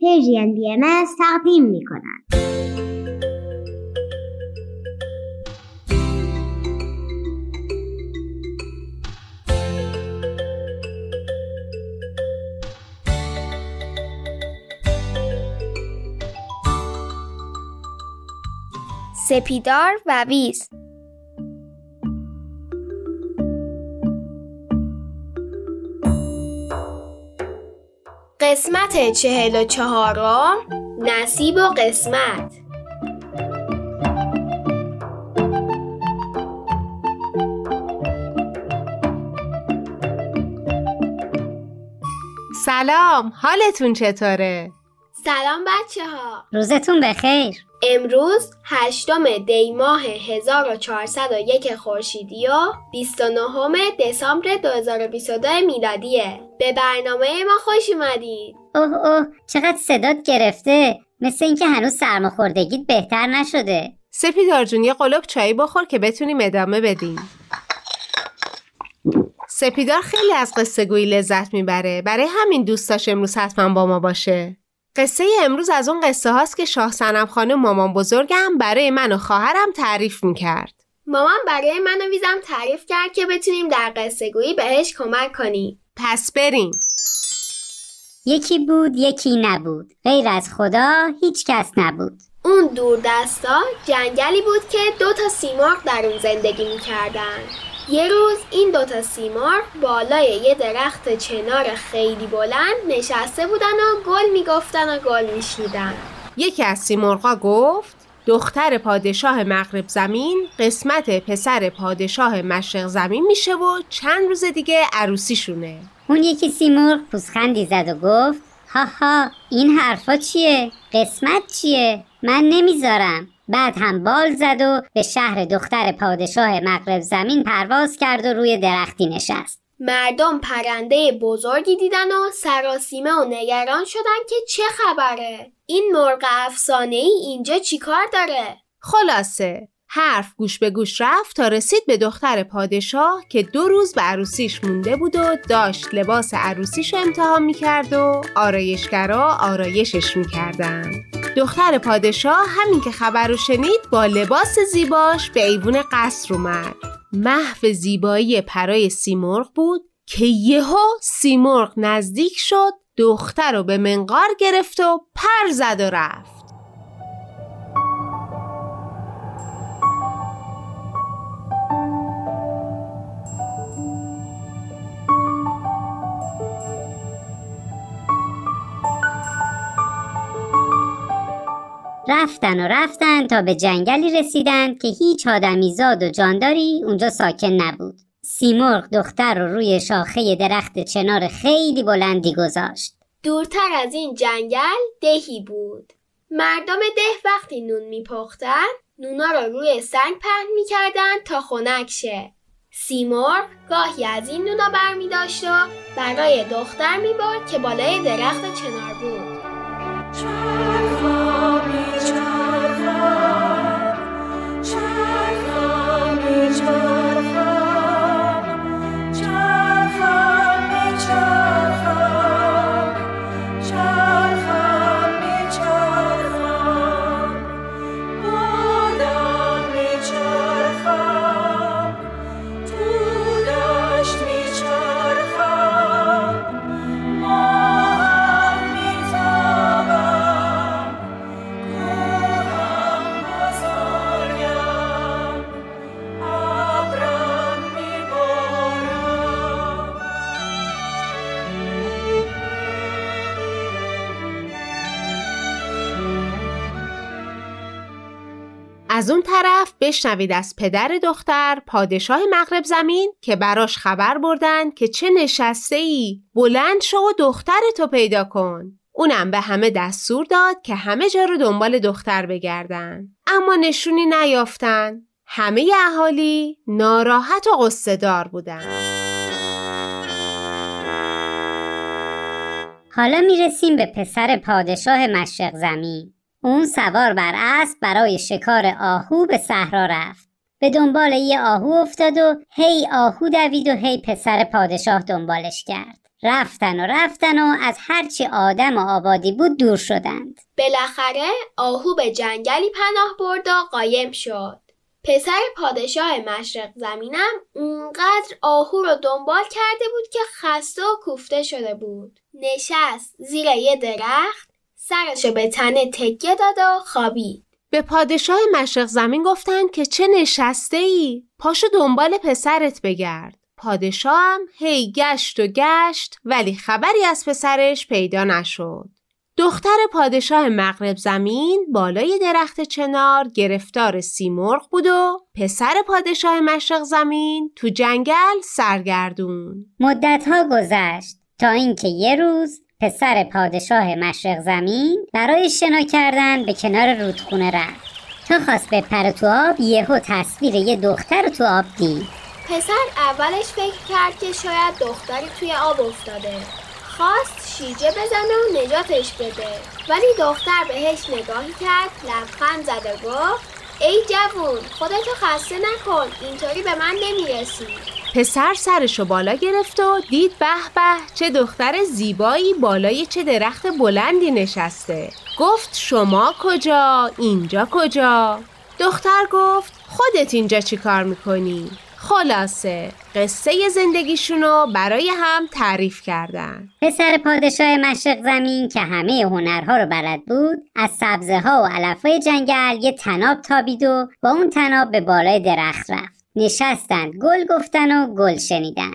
پرژین بی ام تقدیم می کند. سپیدار و ویز قسمت چهل و چهارم نصیب و قسمت. سلام حالتون چطوره؟ سلام بچه ها روزتون بخیر. امروز هشتم دی ماه 1401 خورشیدی و 29 دسامبر 2022 میلادیه. به برنامه ما خوش اومدید. اوه اوه چقدر صدات گرفته. مثل اینکه هنوز سرماخوردگیت بهتر نشده. سپیدار جون یه قلوب چایی بخور که بتونیم ادامه بدیم. سپیدار خیلی از قصه گویی لذت می‌بره. برای همین دوست داشت امروز حتما با ما باشه. قصه امروز از اون قصه هاست که شاه سنم خانم مامان بزرگم برای من و خواهرم تعریف می‌کرد. مامان برای من و ویزم تعریف کرد که بتونیم در قصه گویی بهش کمک کنیم. پس بریم. یکی بود یکی نبود. غیر از خدا هیچ کس نبود. اون دور دستا جنگلی بود که دو تا سیمرغ در اون زندگی می‌کردن. یه روز این دوتا سیمرغ بالای یه درخت چنار خیلی بلند نشسته بودن و گل می‌گفتن و گل میشنیدن یکی از سیمرغا گفت دختر پادشاه مغرب زمین قسمت پسر پادشاه مشرق زمین میشه و چند روز دیگه عروسیشونه اون یکی سیمرغ پوزخندی زد و گفت هاها این حرفا چیه؟ قسمت چیه؟ من نمی‌ذارم بعد هم بال زد و به شهر دختر پادشاه مغرب زمین پرواز کرد و روی درختی نشست. مردم پرنده بزرگی دیدن و سراسیمه و نگران شدن که چه خبره. این مرغ افسانه ای اینجا چیکار داره؟ خلاصه حرف گوش به گوش رفت تا رسید به دختر پادشاه که دو روز به عروسیش مونده بود و داشت لباس عروسیش رو امتحان می‌کرد و آرایشگرا آرایشش می‌کردن. دختر پادشاه همین که خبر رو شنید با لباس زیباش به ایوون قصر اومد. محو زیبایی پرای سیمرغ بود که یهو سیمرغ نزدیک شد دختر رو به منقار گرفت و پر زد و رفت. رفتن و رفتن تا به جنگلی رسیدند که هیچ آدمی زاد و جانداری اونجا ساکن نبود. سیمرغ دختر رو روی شاخه درخت چنار خیلی بلندی گذاشت. دورتر از این جنگل دهی بود. مردم ده وقتی نون میپختن نونا رو روی سنگ پهن می‌کردن تا خنک شه. سیمرغ گاهی از این نونا برمی داشت و برای دختر می‌برد که بالای درخت چنار بود. از اون طرف بشنوید از پدر دختر پادشاه مغرب زمین که براش خبر بردن که چه نشسته ای بلند شو و دخترتو پیدا کن. اونم به همه دستور داد که همه جا رو دنبال دختر بگردن. اما نشونی نیافتن. همه اهالی ناراحت و قصه دار بودن. حالا می‌رسیم به پسر پادشاه مشرق زمین. اون سوار بر اسب برای شکار آهو به صحرا رفت. به دنبال یه آهو افتاد و هی آهو دوید و هی پسر پادشاه دنبالش کرد. رفتن و رفتن و از هرچی آدم و آبادی بود دور شدند. بالاخره آهو به جنگلی پناه برد و قایم شد. پسر پادشاه مشرق زمینم اونقدر آهو رو دنبال کرده بود که خسته و کوفته شده بود. نشست زیر یه درخت سرشو به تنه تکیه داد و خوابید به پادشاه مشرق زمین گفتن که چه نشسته ای؟ پاشو دنبال پسرت بگرد. پادشاهم هی گشت و گشت ولی خبری از پسرش پیدا نشد. دختر پادشاه مغرب زمین بالای درخت چنار گرفتار سیمرغ بود و پسر پادشاه مشرق زمین تو جنگل سرگردون. مدتها گذشت تا اینکه یه روز پسر پادشاه مشرق زمین برای شنا کردن به کنار رودخونه رفت. تا خواست به پر تو آب یهو تصویر یه دختر تو آب دید. پسر اولش فکر کرد که شاید دختری توی آب افتاده. خواست شیجه بزنه و نجاتش بده. ولی دختر بهش نگاهی کرد لبخند زد و گفت ای جوون خودتو خسته نکن اینطوری به من نمی‌رسی. پسر سرشو بالا گرفت و دید به به چه دختر زیبایی بالای چه درخت بلندی نشسته گفت شما کجا؟ اینجا کجا؟ دختر گفت خودت اینجا چی کار می‌کنی؟ خلاصه قصه زندگیشونو برای هم تعریف کردن پسر پادشاه مشرق زمین که همه هنرها رو بلد بود از سبزه ها و علفای جنگل یه تناب تابید و با اون تناب به بالای درخت رفت نشستند گل گفتن و گل شنیدن.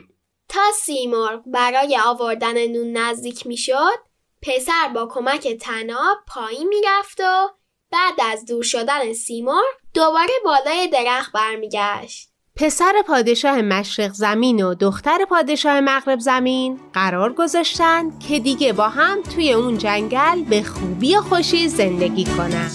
تا سیمرغ برای آوردن نون نزدیک می‌شد پسر با کمک تناب پایین می‌رفت و بعد از دور شدن سیمرغ دوباره بالای درخت برمیگشت. پسر پادشاه مشرق زمین و دختر پادشاه مغرب زمین قرار گذاشتن که دیگه با هم توی اون جنگل به خوبی و خوشی زندگی کنن.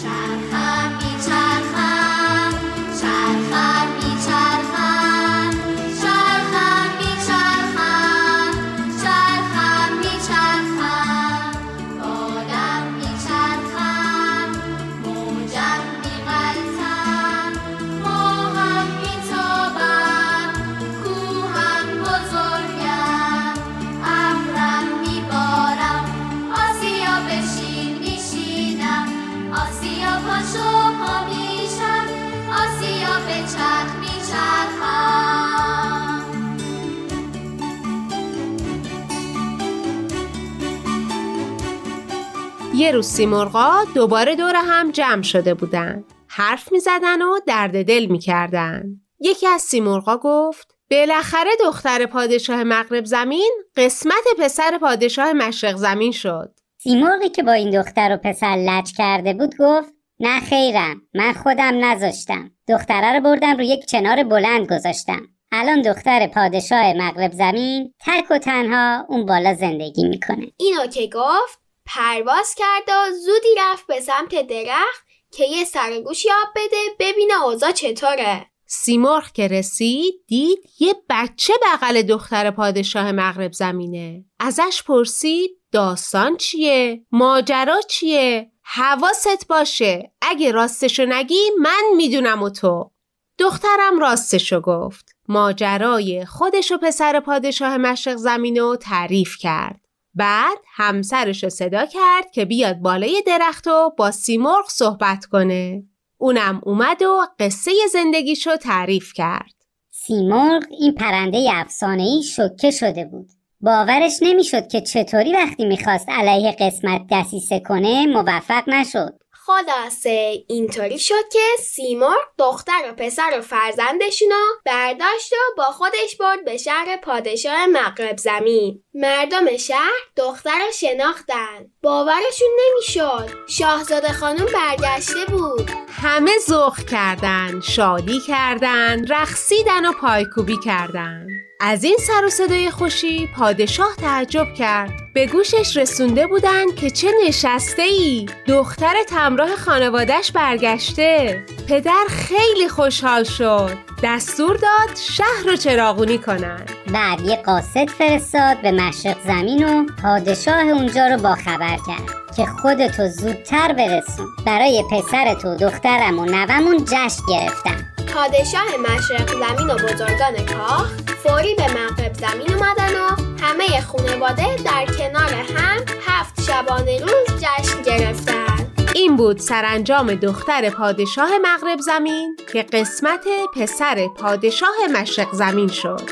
یه روز سیمرغا دوباره دور هم جمع شده بودن. حرف می زدن و درد دل می کردن. یکی از سیمرغا گفت بالاخره دختر پادشاه مغرب زمین قسمت پسر پادشاه مشرق زمین شد. سیمرغی که با این دختر و پسر لج کرده بود گفت نه خیرم من خودم نذاشتم دختره رو بردم رو یک چنار بلند گذاشتم الان دختر پادشاه مغرب زمین تک و تنها اون بالا زندگی می‌کنه اینو که گفت پرواز کرد و زودی رفت به سمت درخت که یه سرگوشی آب بده ببینه اوضاع چطوره. سیمرغ که رسید دید یه بچه بغل دختر پادشاه مغرب زمینه. ازش پرسید داستان چیه؟ ماجرا چیه؟ حواست باشه. اگه راستشو نگی من می‌دونم و تو. دخترم راستشو گفت. ماجرای خودش و پسر پادشاه مشرق زمینو تعریف کرد. بعد همسرش رو صدا کرد که بیاد بالای درخت و با سیمرغ صحبت کنه. اونم اومد و قصه زندگیشو تعریف کرد. سیمرغ این پرنده افسانه‌ای شکه شده بود. باورش نمی‌شد که چطوری وقتی می‌خواست علیه قسمت دسیسه کنه موفق نشد. خلاصه اینطوری شد که سیمرغ دختر و پسر و فرزندشونو برداشت و با خودش برد به شهر پادشاه مغرب زمین. مردم شهر دختر رو شناختن. باورشون نمی‌شد. شاهزاده خانم برگشته بود. همه ذوق کردن شادی کردن رقصیدن و پایکوبی کردن. از این سر و صدای خوشی پادشاه تعجب کرد. به گوشش رسونده بودن که چه نشسته ای دختر تمراه خانوادش برگشته. پدر خیلی خوشحال شد. دستور داد شهر رو چراغونی کنن. بعد یه قاصد فرستاد به مشرق زمین و پادشاه اونجا رو با خبر کرد که خودتو زودتر برسون. برای پسرت و دخترم و نومون جشن گرفتن. پادشاه مشرق زمین و بزرگان کاخ فوری به مغرب زمین اومدن و همه خانواده در کنار هم هفت شبانه روز جشن گرفتن. این بود سرانجام دختر پادشاه مغرب زمین که قسمت پسر پادشاه مشرق زمین شد.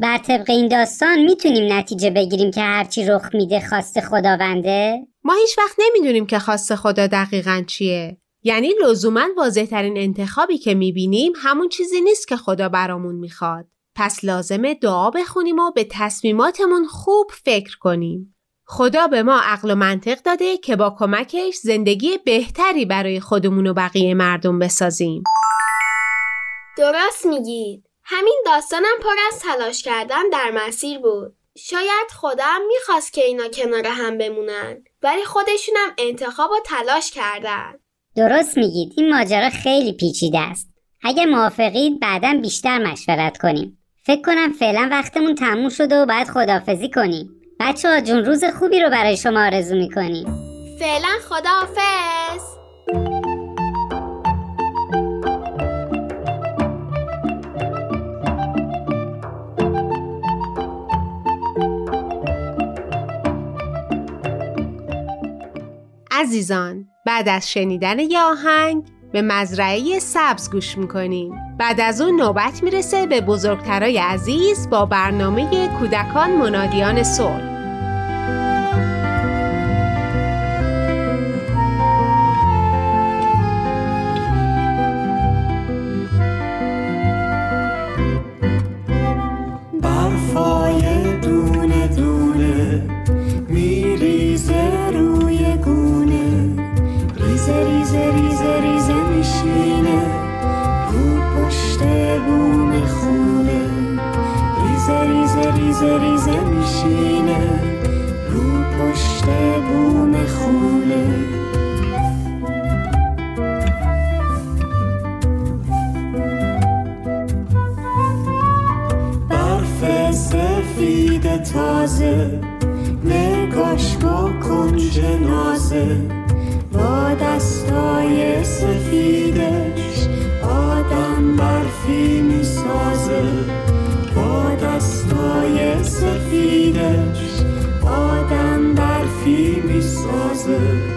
بر طبق این داستان می‌تونیم نتیجه بگیریم که هرچی رخ میده خواست خداونده؟ ما هیچ وقت نمی‌دونیم که خواست خدا دقیقا چیه. یعنی لزوما واضح ترین انتخابی که می‌بینیم همون چیزی نیست که خدا برامون می‌خواد. پس لازمه دعا بخونیم و به تصمیماتمون خوب فکر کنیم. خدا به ما عقل و منطق داده که با کمکش زندگی بهتری برای خودمون و بقیه مردم بسازیم. درست میگید همین داستانم پر از تلاش کردن در مسیر بود. شاید خودم می‌خواست که اینا کنار هم بمونن ولی خودشونم انتخاب و تلاش کردن. درست میگید. این ماجرا خیلی پیچیده است. اگر موافقید بعدا بیشتر مشورت کنیم. فکر کنم فعلا وقتمون تموم شده و باید خداحافظی کنیم. بچه ها جون روز خوبی رو برای شما آرزو می‌کنیم. فعلا خداحافظ. عزیزان بعد از شنیدن یه آهنگ به مزرعه سبز گوش می‌کنیم. بعد از اون نوبت می‌رسه به بزرگترای عزیز با برنامه کودکان منادیان صلح. ریزه ریزه میشینه رو پشت بوم خونه. برف سفید تازه نگاش بکن جنازه با دستای سفیدش آدم برفی می‌سازه. با سفیدش آدم برفی می‌سازه. بپوش